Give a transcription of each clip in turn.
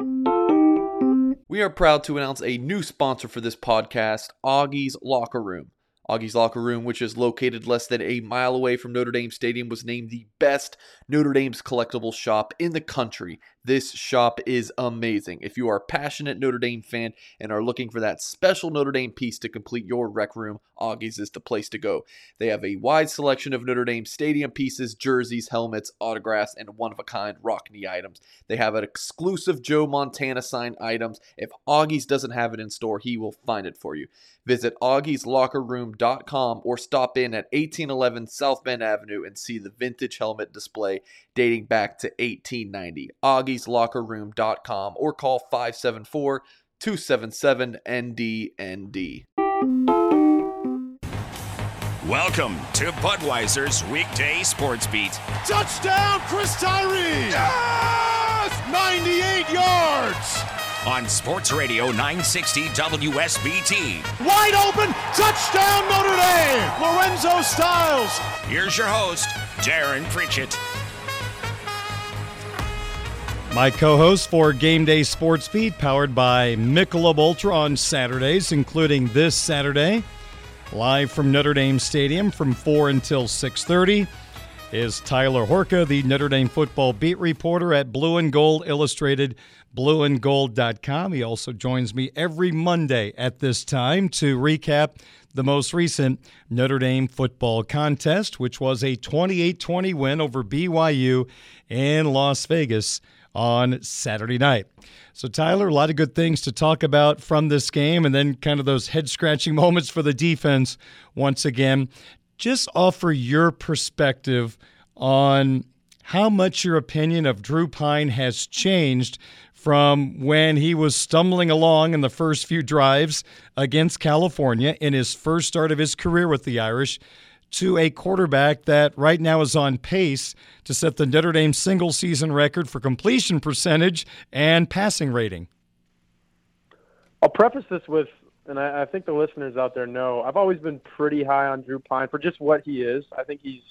We are proud to announce a new sponsor for this podcast, Augie's Locker Room. Augie's Locker Room, which is located less than a mile away from Notre Dame Stadium, was named the best Notre Dame's collectible shop in the country. This shop is amazing. If you are a passionate Notre Dame fan and are looking for that special Notre Dame piece to complete your rec room, Augie's is the place to go. They have a wide selection of Notre Dame stadium pieces, jerseys, helmets, autographs, and one of a kind Rockne items. They have an exclusive Joe Montana signed items. If Augie's doesn't have it in store, he will find it for you. Visit augieslockerroom.com or stop in at 1811 South Bend Avenue and see the vintage helmet display dating back to 1890. augieslockerroom.com or call 574 277 NDND. Welcome to Budweiser's weekday sports beat. Touchdown, Chris Tyree! Yes! 98 yards! On Sports Radio 960 WSBT. Wide open, touchdown Notre Dame! Lorenzo Styles. Here's your host, Darren Pritchett. My co-host for Game Day Sports Beat, powered by Michelob Ultra on Saturdays, including this Saturday, live from Notre Dame Stadium from 4 until 6:30, is Tyler Horka, the Notre Dame football beat reporter at Blue and Gold Illustrated, blueandgold.com. He also joins me every Monday at this time to recap the most recent Notre Dame football contest, which was a 28-20 win over BYU in Las Vegas on Saturday night. So, Tyler, a lot of good things to talk about from this game, and then kind of those head scratching moments for the defense once again. Just offer your perspective on how much your opinion of Drew Pyne has changed from when he was stumbling along in the first few drives against California in his first start of his career with the Irish to a quarterback that right now is on pace to set the Notre Dame single season record for completion percentage and passing rating? I'll preface this with, and I, I think the listeners out there know, I've always been pretty high on Drew Pyne for just what he is. I think he's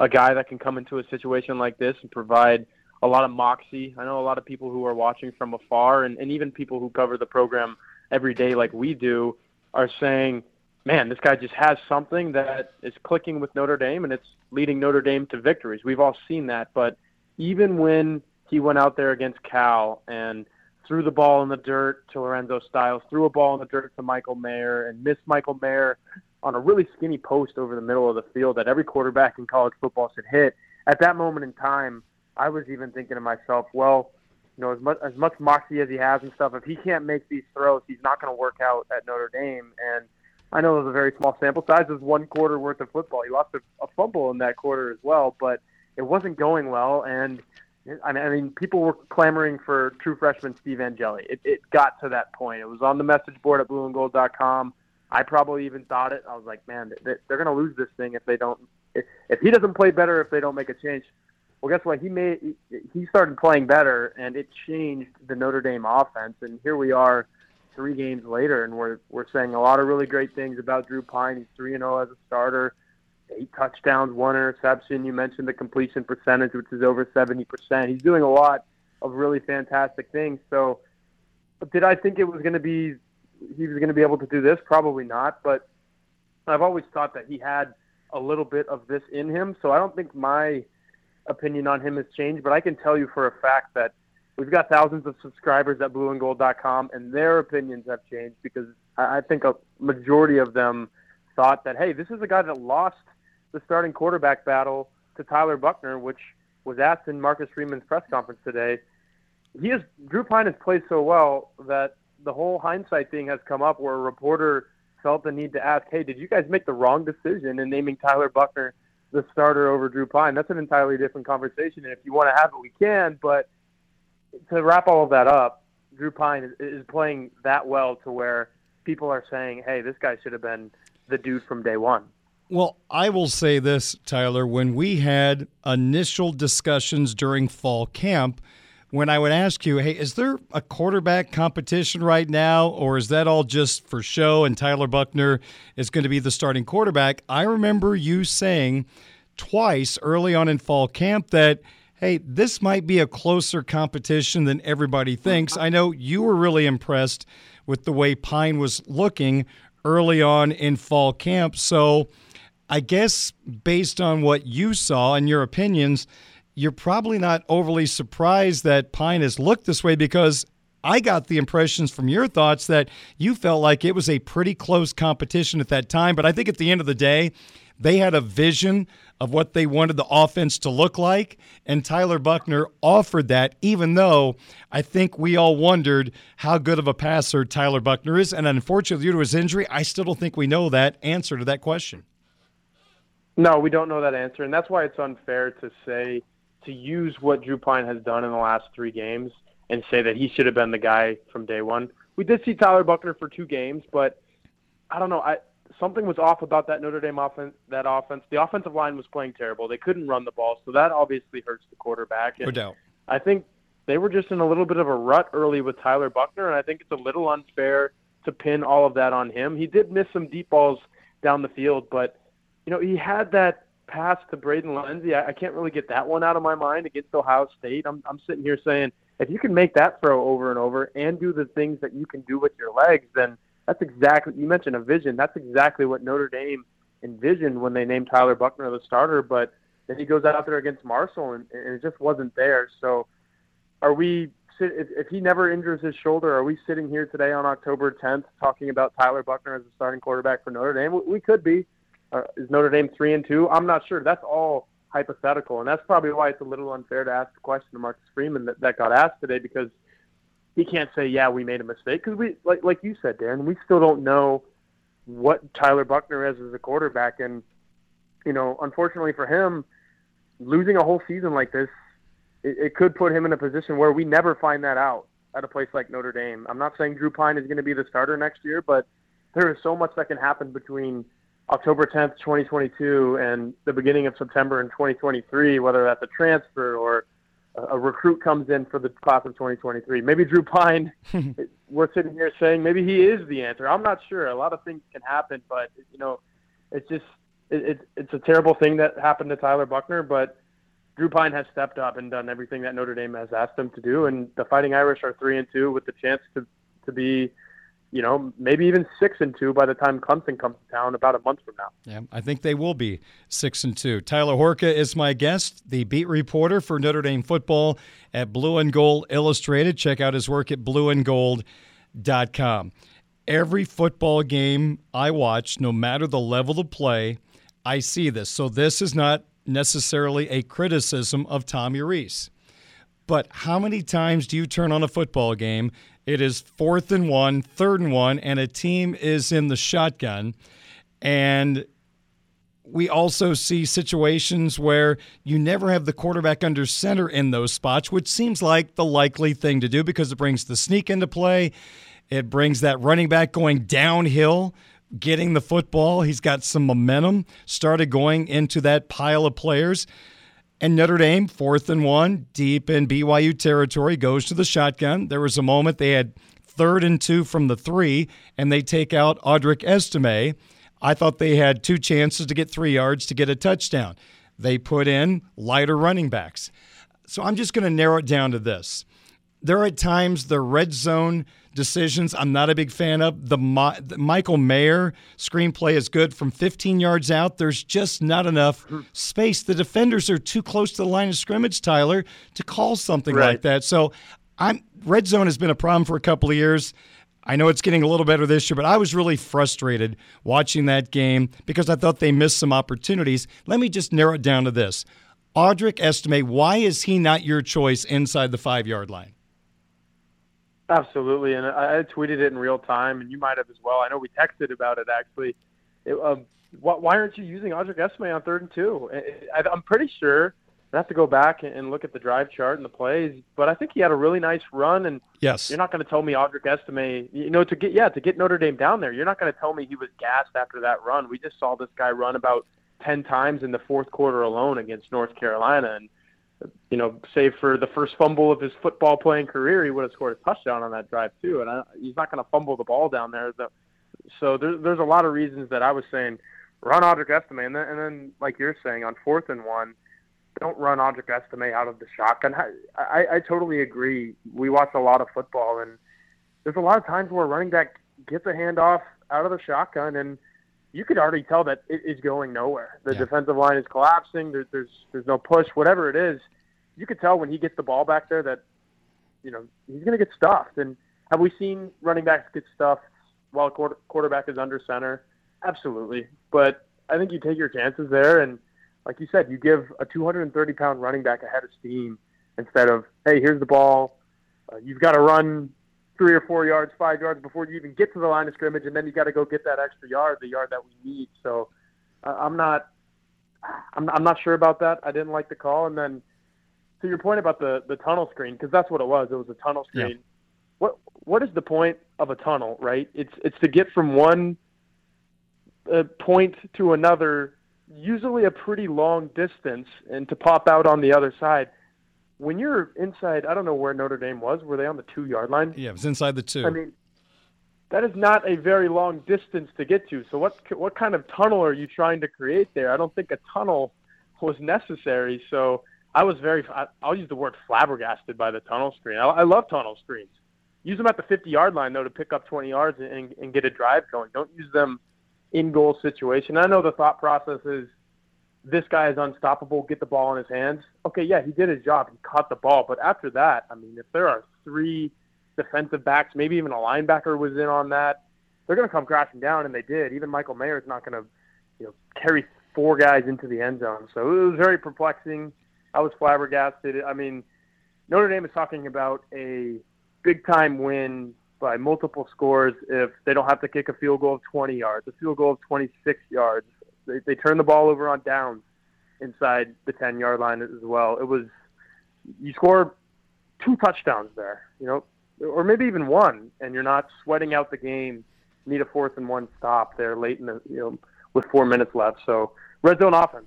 a guy that can come into a situation like this and provide a lot of moxie. I know a lot of people who are watching from afar, and, and even people who cover the program every day like we do, are saying, man, this guy just has something that is clicking with Notre Dame and it's leading Notre Dame to victories. We've all seen that, but even when he went out there against Cal and threw the ball in the dirt to Lorenzo Styles, threw a ball in the dirt to Michael Mayer, and missed Michael Mayer on a really skinny post over the middle of the field that every quarterback in college football should hit. At that moment in time, I was even thinking to myself, well, you know, as much as much moxie as he has and stuff, if he can't make these throws, he's not going to work out at Notre Dame. And I know it was a very small sample size. It was one quarter worth of football. He lost a, a fumble in that quarter as well, but it wasn't going well. And I mean, people were clamoring for true freshman Steve Angeli. It, it got to that point. It was on the message board at blueandgold.com. I probably even thought it. I was like, man, they're going to lose this thing if they don't. If, if he doesn't play better, if they don't make a change. Well, guess what? He made he started playing better, and it changed the Notre Dame offense. And here we are three games later, and we're we're saying a lot of really great things about Drew Pyne. He's three and zero oh as a starter, eight touchdowns, one interception. You mentioned the completion percentage, which is over seventy percent. He's doing a lot of really fantastic things. So, did I think it was going to be he was going to be able to do this? Probably not. But I've always thought that he had a little bit of this in him. So I don't think my opinion on him has changed. But I can tell you for a fact that we've got thousands of subscribers at blueandgold.com, and their opinions have changed because I think a majority of them thought that, hey, this is a guy that lost the starting quarterback battle to Tyler Buchner, which was asked in Marcus Freeman's press conference today. He is Drew Pyne has played so well that the whole hindsight thing has come up where a reporter felt the need to ask, hey, did you guys make the wrong decision in naming Tyler Buchner the starter over Drew Pyne? That's an entirely different conversation, and if you want to have it, we can, but – to wrap all of that up, Drew Pyne is, playing that well to where people are saying, "Hey, this guy should have been the dude from day one." Well, I will say this, Tyler. When we had initial discussions during fall camp, when I would ask you, hey, is there a quarterback competition right now, or is that all just for show and Tyler Buchner is going to be the starting quarterback? I remember you saying twice early on in fall camp that hey, this might be a closer competition than everybody thinks. I know you were really impressed with the way Pyne was looking early on in fall camp. So I guess based on what you saw and your opinions, you're probably not overly surprised that Pyne has looked this way because I got the impressions from your thoughts that you felt like it was a pretty close competition at that time. But I think at the end of the day, they had a vision of what they wanted the offense to look like, and Tyler Buchner offered that, even though I think we all wondered how good of a passer Tyler Buchner is. And unfortunately, due to his injury, I still don't think we know that answer to that question. No, we don't know that answer, and that's why it's unfair to say to use what Drew Pyne has done in the last three games and say that he should have been the guy from day one. We did see Tyler Buchner for two games, but I don't know. I something was off about that Notre Dame offense. That offense, the offensive line was playing terrible. They couldn't run the ball, so that obviously hurts the quarterback. And no doubt. I think they were just in a little bit of a rut early with Tyler Buchner, and I think it's a little unfair to pin all of that on him. He did miss some deep balls down the field, but you know he had that pass to Braden Lenzy. I, I can't really get that one out of my mind against Ohio State. I'm I'm sitting here saying if you can make that throw over and over and do the things that you can do with your legs, then that's exactly you mentioned a vision. That's exactly what Notre Dame envisioned when they named Tyler Buchner the starter. But then he goes out there against Marshall, and, and it just wasn't there. So, are we? If, if he never injures his shoulder, are we sitting here today on October 10th talking about Tyler Buchner as a starting quarterback for Notre Dame? We could be. Uh, is Notre Dame three and two? I'm not sure. That's all hypothetical, and that's probably why it's a little unfair to ask the question to Marcus Freeman that, that got asked today because he can't say, "Yeah, we made a mistake," because we, like like you said, Darren, we still don't know what Tyler Buchner is as a quarterback, and you know, unfortunately for him, losing a whole season like this, it, it could put him in a position where we never find that out at a place like Notre Dame. I'm not saying Drew Pyne is going to be the starter next year, but there is so much that can happen between October 10th, 2022, and the beginning of September in 2023, whether that's a transfer or a recruit comes in for the class of 2023. Maybe Drew Pyne, we're sitting here saying maybe he is the answer. I'm not sure. A lot of things can happen, but you know, it's just it, it, it's a terrible thing that happened to Tyler Buchner. But Drew Pyne has stepped up and done everything that Notre Dame has asked him to do, and the Fighting Irish are three and two with the chance to to be you know, maybe even six and two by the time Clemson comes to town about a month from now. Yeah, I think they will be six and two. Tyler Horka is my guest, the beat reporter for Notre Dame football at Blue and Gold Illustrated. Check out his work at blueandgold.com. Every football game I watch, no matter the level of play, I see this. So this is not necessarily a criticism of Tommy Rees. But how many times do you turn on a football game it is fourth and one, third and one, and a team is in the shotgun. And we also see situations where you never have the quarterback under center in those spots, which seems like the likely thing to do because it brings the sneak into play. It brings that running back going downhill, getting the football. He's got some momentum, started going into that pile of players. And Notre Dame, fourth and one, deep in BYU territory, goes to the shotgun. There was a moment they had third and two from the three, and they take out Audric Estime. I thought they had two chances to get three yards to get a touchdown. They put in lighter running backs. So I'm just going to narrow it down to this. There are times the red zone decisions I'm not a big fan of. The, the, Michael Mayer screenplay is good from 15 yards out. There's just not enough space. The defenders are too close to the line of scrimmage, Tyler, to call something right. like that. So I'm red zone has been a problem for a couple of years. I know it's getting a little better this year, but I was really frustrated watching that game because I thought they missed some opportunities. Let me just narrow it down to this. Audric Estime, why is he not your choice inside the five yard line? Absolutely, and I, I tweeted it in real time, and you might have as well. I know we texted about it actually. It, um, wh- wwhy aren't you using Audric Estime on third and two? I, I'm pretty sure. I have to go back and look at the drive chart and the plays, but I think he had a really nice run. And yes, you're not going to tell me Audric Estime, you know, to get yeah to get Notre Dame down there. You're not going to tell me he was gassed after that run. We just saw this guy run about ten times in the fourth quarter alone against North Carolina, and you know, save for the first fumble of his football playing career, he would have scored a touchdown on that drive too. And I, he's not going to fumble the ball down there. The, so there's there's a lot of reasons that I was saying run Audric Estime, and then, and then like you're saying on fourth and one, don't run Audric Estime out of the shotgun. I, I, I totally agree. We watch a lot of football, and there's a lot of times where a running back gets a handoff out of the shotgun, and you could already tell that it is going nowhere. The Yeah. defensive line is collapsing. There, there's there's no push, whatever it is. You could tell when he gets the ball back there that you know he's going to get stuffed. And have we seen running backs get stuffed while quarter, quarterback is under center? Absolutely. But I think you take your chances there, and like you said, you give a 230 pound running back a head of steam instead of hey, here's the ball. Uh, you've got to run three or four yards, five yards before you even get to the line of scrimmage, and then you got to go get that extra yard, the yard that we need. So uh, I'm not, I'm, I'm not sure about that. I didn't like the call, and then to your point about the the tunnel screen, because that's what it was. It was a tunnel Yeah. screen. What what is the point of a tunnel, right? It's it's to get from one uh, point to another, usually a pretty long distance, and to pop out on the other side. When you're inside, I don't know where Notre Dame was. Were they on the two yard line? Yeah, it was inside the two. I mean, that is not a very long distance to get to. So what what kind of tunnel are you trying to create there? I don't think a tunnel was necessary. So I was very I, I'll use the word flabbergasted by the tunnel screen. I, I love tunnel screens. Use them at the 50 yard line though to pick up 20 yards and, and get a drive going. Don't use them in goal situation. I know the thought process is this guy is unstoppable. Get the ball in his hands. Okay, yeah, he did his job. He caught the ball. But after that, I mean, if there are three defensive backs, maybe even a linebacker was in on that, they're going to come crashing down, and they did. Even Michael Mayer is not going to, you know, carry four guys into the end zone. So it was very perplexing. I was flabbergasted. I mean, Notre Dame is talking about a big time win by multiple scores if they don't have to kick a field goal of 20 yards, a field goal of 26 yards. They, they turn the ball over on downs inside the 10 yard line as well. It was, you score two touchdowns there, you know, or maybe even one, and you're not sweating out the game. Need a fourth and one stop there late in the, you know, with four minutes left. So red zone offense,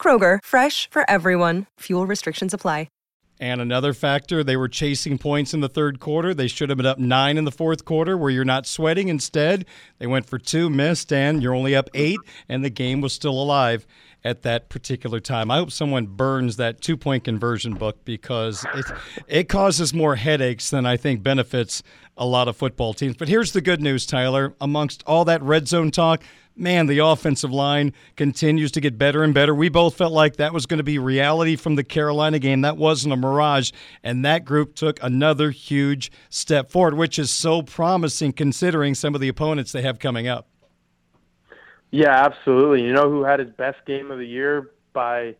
Kroger, fresh for everyone. Fuel restrictions apply. And another factor, they were chasing points in the third quarter. They should have been up nine in the fourth quarter where you're not sweating. Instead, they went for two, missed, and you're only up eight, and the game was still alive at that particular time. I hope someone burns that two point conversion book because it, it causes more headaches than I think benefits a lot of football teams. But here's the good news, Tyler. Amongst all that red zone talk, man, the offensive line continues to get better and better. We both felt like that was going to be reality from the Carolina game. That wasn't a mirage. And that group took another huge step forward, which is so promising considering some of the opponents they have coming up. Yeah, absolutely. You know who had his best game of the year by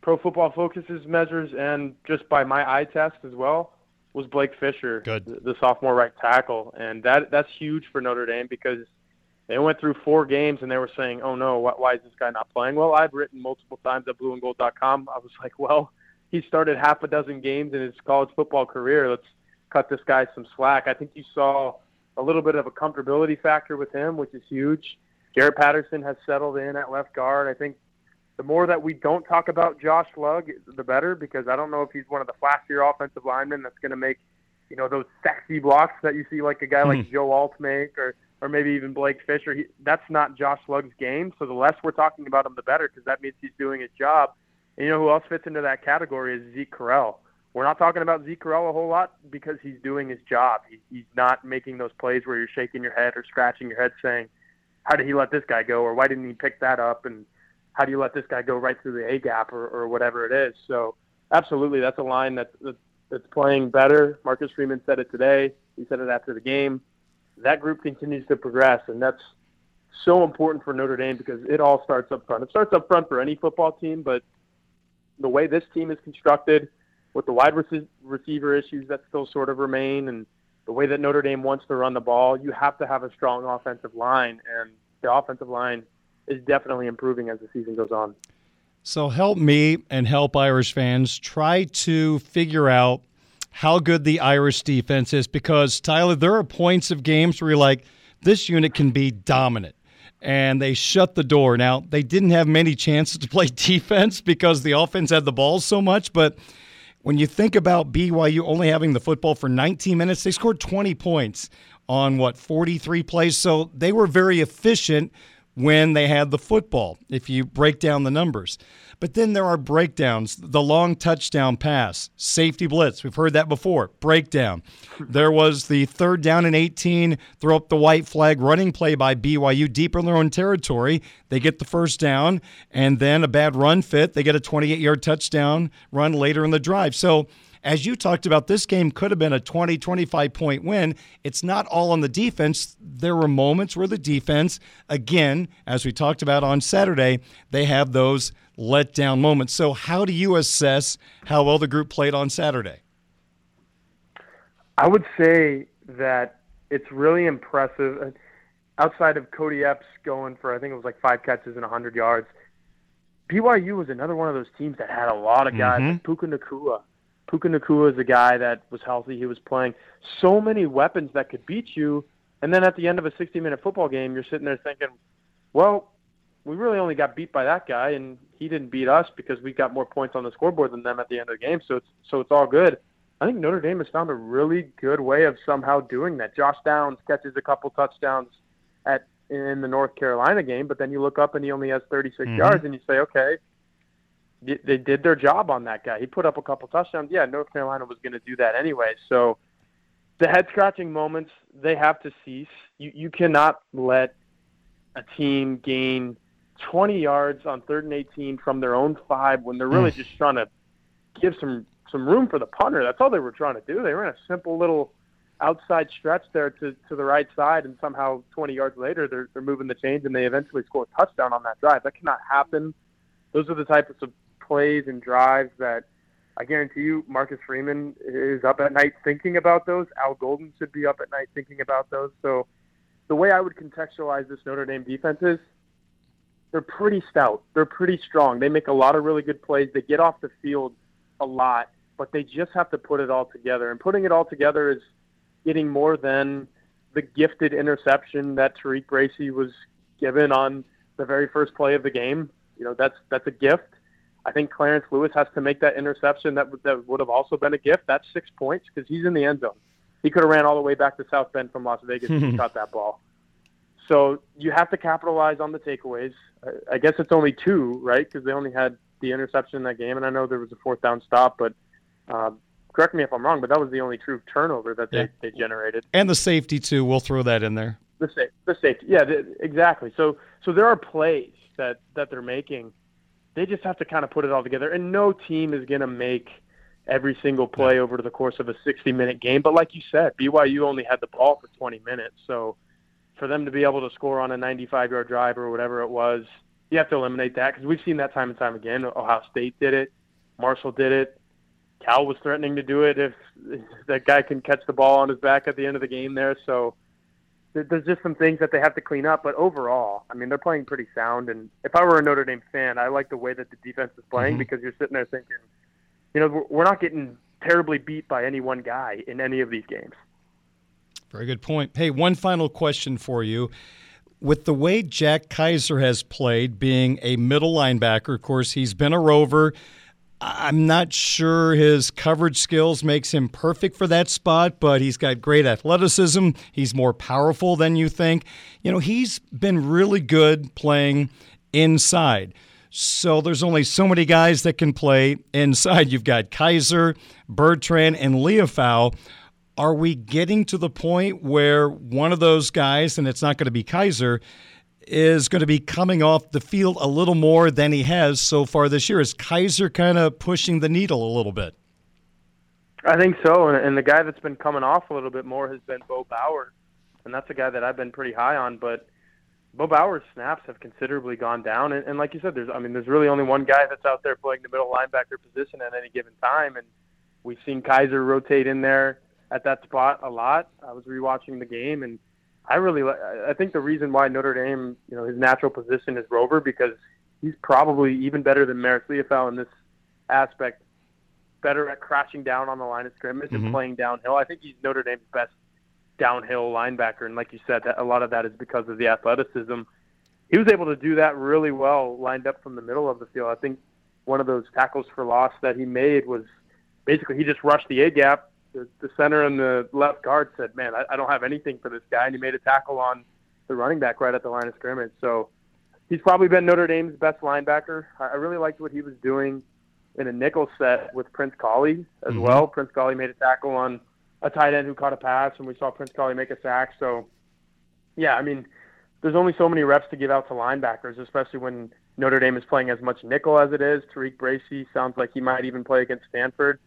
Pro Football Focus's measures and just by my eye test as well was Blake Fisher, Good. the, sophomore right tackle, and that that's huge for Notre Dame because they went through four games and they were saying, "Oh no, why, why is this guy not playing?" Well, I've written multiple times at blueandgold.com. I was like, "Well, he started half a dozen games in his college football career. Let's cut this guy some slack." I think you saw a little bit of a comfortability factor with him, which is huge. Jarrett Patterson has settled in at left guard. I think the more that we don't talk about Josh Lugg, the better, because I don't know if he's one of the flashier offensive linemen that's going to make, you know, those sexy blocks that you see like a guy like hmm. Joe Alt make or or maybe even Blake Fisher. He, that's not Josh Lugg's game. So the less we're talking about him, the better, because that means he's doing his job. And you know who else fits into that category is Zeke Correll. We're not talking about Zeke Correll a whole lot because he's doing his job. He, he's not making those plays where you're shaking your head or scratching your head saying, how did he let this guy go or why didn't he pick that up and how do you let this guy go right through the A gap or, or whatever it is. So absolutely, that's a line that, that that's playing better. Marcus Freeman said it today. He said it after the game. That group continues to progress, and that's so important for Notre Dame because it all starts up front. It starts up front for any football team, but the way this team is constructed, with the wide rece- receiver issues that still sort of remain, and the way that Notre Dame wants to run the ball, you have to have a strong offensive line, and the offensive line is definitely improving as the season goes on. So help me and help Irish fans try to figure out how good the Irish defense is because, Tyler, there are points of games where you're like, this unit can be dominant. And they shut the door. Now, they didn't have many chances to play defense because the offense had the ball so much, but when you think about BYU only having the football for 19 minutes, they scored 20 points on what, 43 plays. So they were very efficient when they had the football, if you break down the numbers. But then there are breakdowns. The long touchdown pass, safety blitz. We've heard that before. Breakdown. There was the third down and 18, throw up the white flag running play by BYU deep in their own territory. They get the first down, and then a bad run fit. They get a 28 yard touchdown run later in the drive. So, as you talked about, this game could have been a 20, 25 point win. It's not all on the defense. There were moments where the defense, again, as we talked about on Saturday, they have those letdown moments. So, how do you assess how well the group played on Saturday? I would say that it's really impressive. Outside of Kody Epps going for, I think it was like five catches and 100 yards, BYU was another one of those teams that had a lot of guys. Mhm. Like Puka Nacua. Puka Nacua is a guy that was healthy. He was playing so many weapons that could beat you. And then at the end of a 60 minute football game, you're sitting there thinking, well, we really only got beat by that guy, and he didn't beat us because we got more points on the scoreboard than them at the end of the game. So it's so it's all good. I think Notre Dame has found a really good way of somehow doing that. Josh Downs catches a couple touchdowns at in the North Carolina game, but then you look up and he only has 36 Mhm. yards, and you say, okay, they did their job on that guy. He put up a couple touchdowns. Yeah, North Carolina was going to do that anyway. So the head scratching moments they have to cease. You you cannot let a team gain 20 yards on third and 18 from their own five when they're really mm. just trying to give some some room for the punter. That's all they were trying to do. They ran a simple little outside stretch there to, to the right side, and somehow 20 yards later they're they're moving the chains and they eventually score a touchdown on that drive. That cannot happen. Those are the types of plays and drives that I guarantee you Marcus Freeman is up at night thinking about those. Al Golden should be up at night thinking about those. So the way I would contextualize this Notre Dame defense is they're pretty stout. They're pretty strong. They make a lot of really good plays. They get off the field a lot, but they just have to put it all together. And putting it all together is getting more than the gifted interception that Tariq Bracy was given on the very first play of the game. You know, that's that's a gift. I think Clarence Lewis has to make that interception. That would, that would have also been a gift. That's six points because he's in the end zone. He could have ran all the way back to South Bend from Las Vegas and caught that ball. So you have to capitalize on the takeaways. I- I guess it's only two, right? Because they only had the interception in that game, and I know there was a fourth down stop, but um, correct me if I'm wrong, but that was the only true turnover that they, Yeah. they generated. And the safety, too. We'll throw that in there. The safe, the safety, yeah, the, exactly. So, so there are plays that that they're making. They just have to kind of put it all together, and no team is going to make every single play over the course of a 60-minute game. But like you said, BYU only had the ball for 20 minutes, so for them to be able to score on a 95-yard drive or whatever it was, you have to eliminate that because we've seen that time and time again. Ohio State did it, Marshall did it. Cal was threatening to do it if that guy can catch the ball on his back at the end of the game there. So there's just some things that they have to clean up. But overall, I mean, they're playing pretty sound. And if I were a Notre Dame fan, I like the way that the defense is playing Mhm. because you're sitting there thinking, you know, we're not getting terribly beat by any one guy in any of these games. Very good point. Hey, one final question for you. With the way Jack Kiser has played, being a middle linebacker, of course, he's been a rover. I'm not sure his coverage skills makes him perfect for that spot, but he's got great athleticism. He's more powerful than you think. You know, he's been really good playing inside. So there's only so many guys that can play inside. You've got Kiser, Bertrand, and Liufau. Are we getting to the point where one of those guys, and it's not going to be Kiser, is going to be coming off the field a little more than he has so far this year? Is Kiser kind of pushing the needle a little bit? I think so, and, the guy that's been coming off a little bit more has been Bo Bauer, and that's a guy that I've been pretty high on. But Bo Bauer's snaps have considerably gone down, and like you said, there's I mean, there's really only one guy that's out there playing the middle linebacker position at any given time, and we've seen Kiser rotate in there at that spot a lot. I was rewatching the game, and I really I think the reason why Notre Dame, you know, his natural position is rover because he's probably even better than Marist Liufau in this aspect. Better at crashing down on the line of scrimmage Mhm. and playing downhill. I think he's Notre Dame's best downhill linebacker, and like you said, that a lot of that is because of the athleticism. He was able to do that really well, lined up from the middle of the field. I think one of those tackles for loss that he made was basically he just rushed the A gap. The, the center and the left guard said, "Man, I, I don't have anything for this guy," and he made a tackle on the running back right at the line of scrimmage. So he's probably been Notre Dame's best linebacker. I, really liked what he was doing in a nickel set with Prince Kollie as Mhm. well. Prince Kollie made a tackle on a tight end who caught a pass, and we saw Prince Kollie make a sack. So, yeah, I mean, there's only so many reps to give out to linebackers, especially when Notre Dame is playing as much nickel as it is. Tariq Bracy sounds like he might even play against Stanford.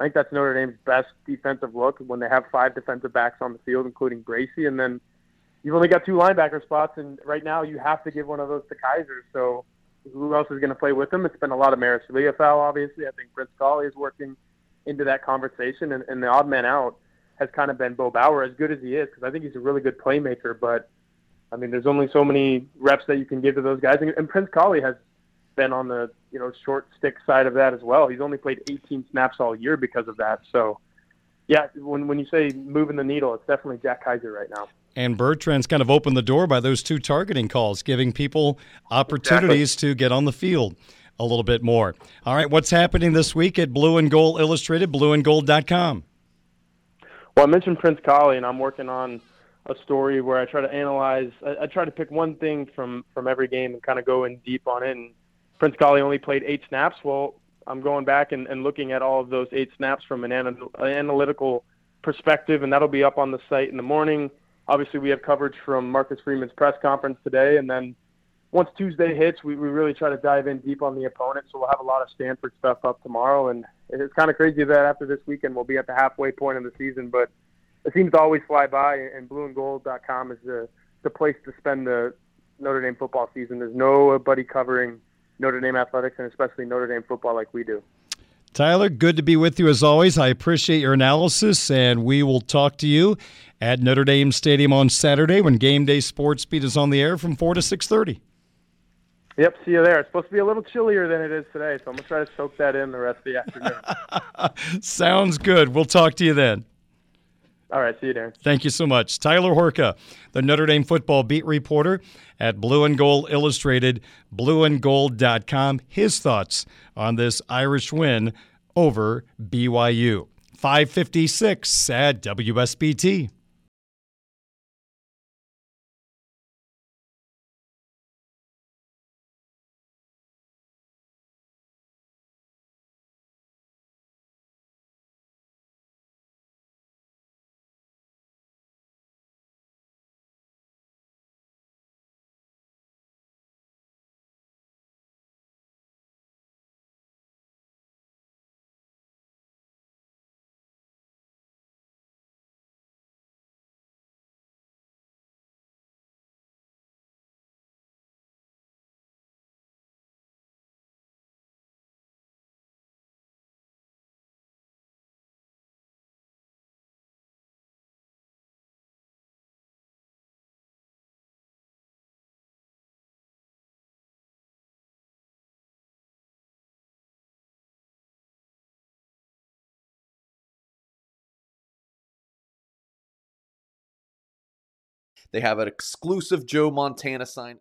I think that's Notre Dame's best defensive look when they have five defensive backs on the field, including Bracy, and then you've only got two linebacker spots, and right now you have to give one of those to Kiser. So who else is going to play with him? It's been a lot of Marist Liufau, obviously. I think Prince Kollie is working into that conversation, and, and the odd man out has kind of been Bo Bauer, as good as he is, because I think he's a really good playmaker. But I mean, there's only so many reps that you can give to those guys, and, and Prince Kollie has been on the you know short stick side of that as well. He's only played 18 snaps all year because of that. So. Yeah, when when you say moving the needle, it's definitely Jack Kiser right now. And Bertrand's kind of opened the door by those two targeting calls, giving people opportunities to get on the field a little bit more. All right, what's happening this week at Blue and Gold Illustrated, blueandgold.com? Well, I mentioned Prince Kollie, and I'm working on a story where I try to analyze. I, I try to pick one thing from from every game and kind of go in deep on it. And Prince Kollie only played eight snaps. Well, I'm going back and, and looking at all of those eight snaps from an, an analytical perspective, and that'll be up on the site in the morning. Obviously, we have coverage from Marcus Freeman's press conference today, and then once Tuesday hits, we, we really try to dive in deep on the opponent. So we'll have a lot of Stanford stuff up tomorrow, and it's kind of crazy that after this weekend we'll be at the halfway point of the season, but it seems to always fly by. And blueandgold.com is the the place to spend the Notre Dame football season. There's nobody covering Notre Dame athletics and especially Notre Dame football like we do. Tyler, good to be with you as always. I appreciate your analysis, and we will talk to you at Notre Dame Stadium on Saturday when Game Day Sports Beat is on the air from four to six thirty. Yep, see you there. It's supposed to be a little chillier than it is today, so I'm gonna try to soak that in the rest of the afternoon. Sounds good. We'll talk to you then. All right, see you, Darren. Thank you so much. Tyler Horka, the Notre Dame football beat reporter at Blue and Gold Illustrated, blueandgold.com. His thoughts on this Irish win over BYU. 556 at WSBT. They have an exclusive Joe Montana sign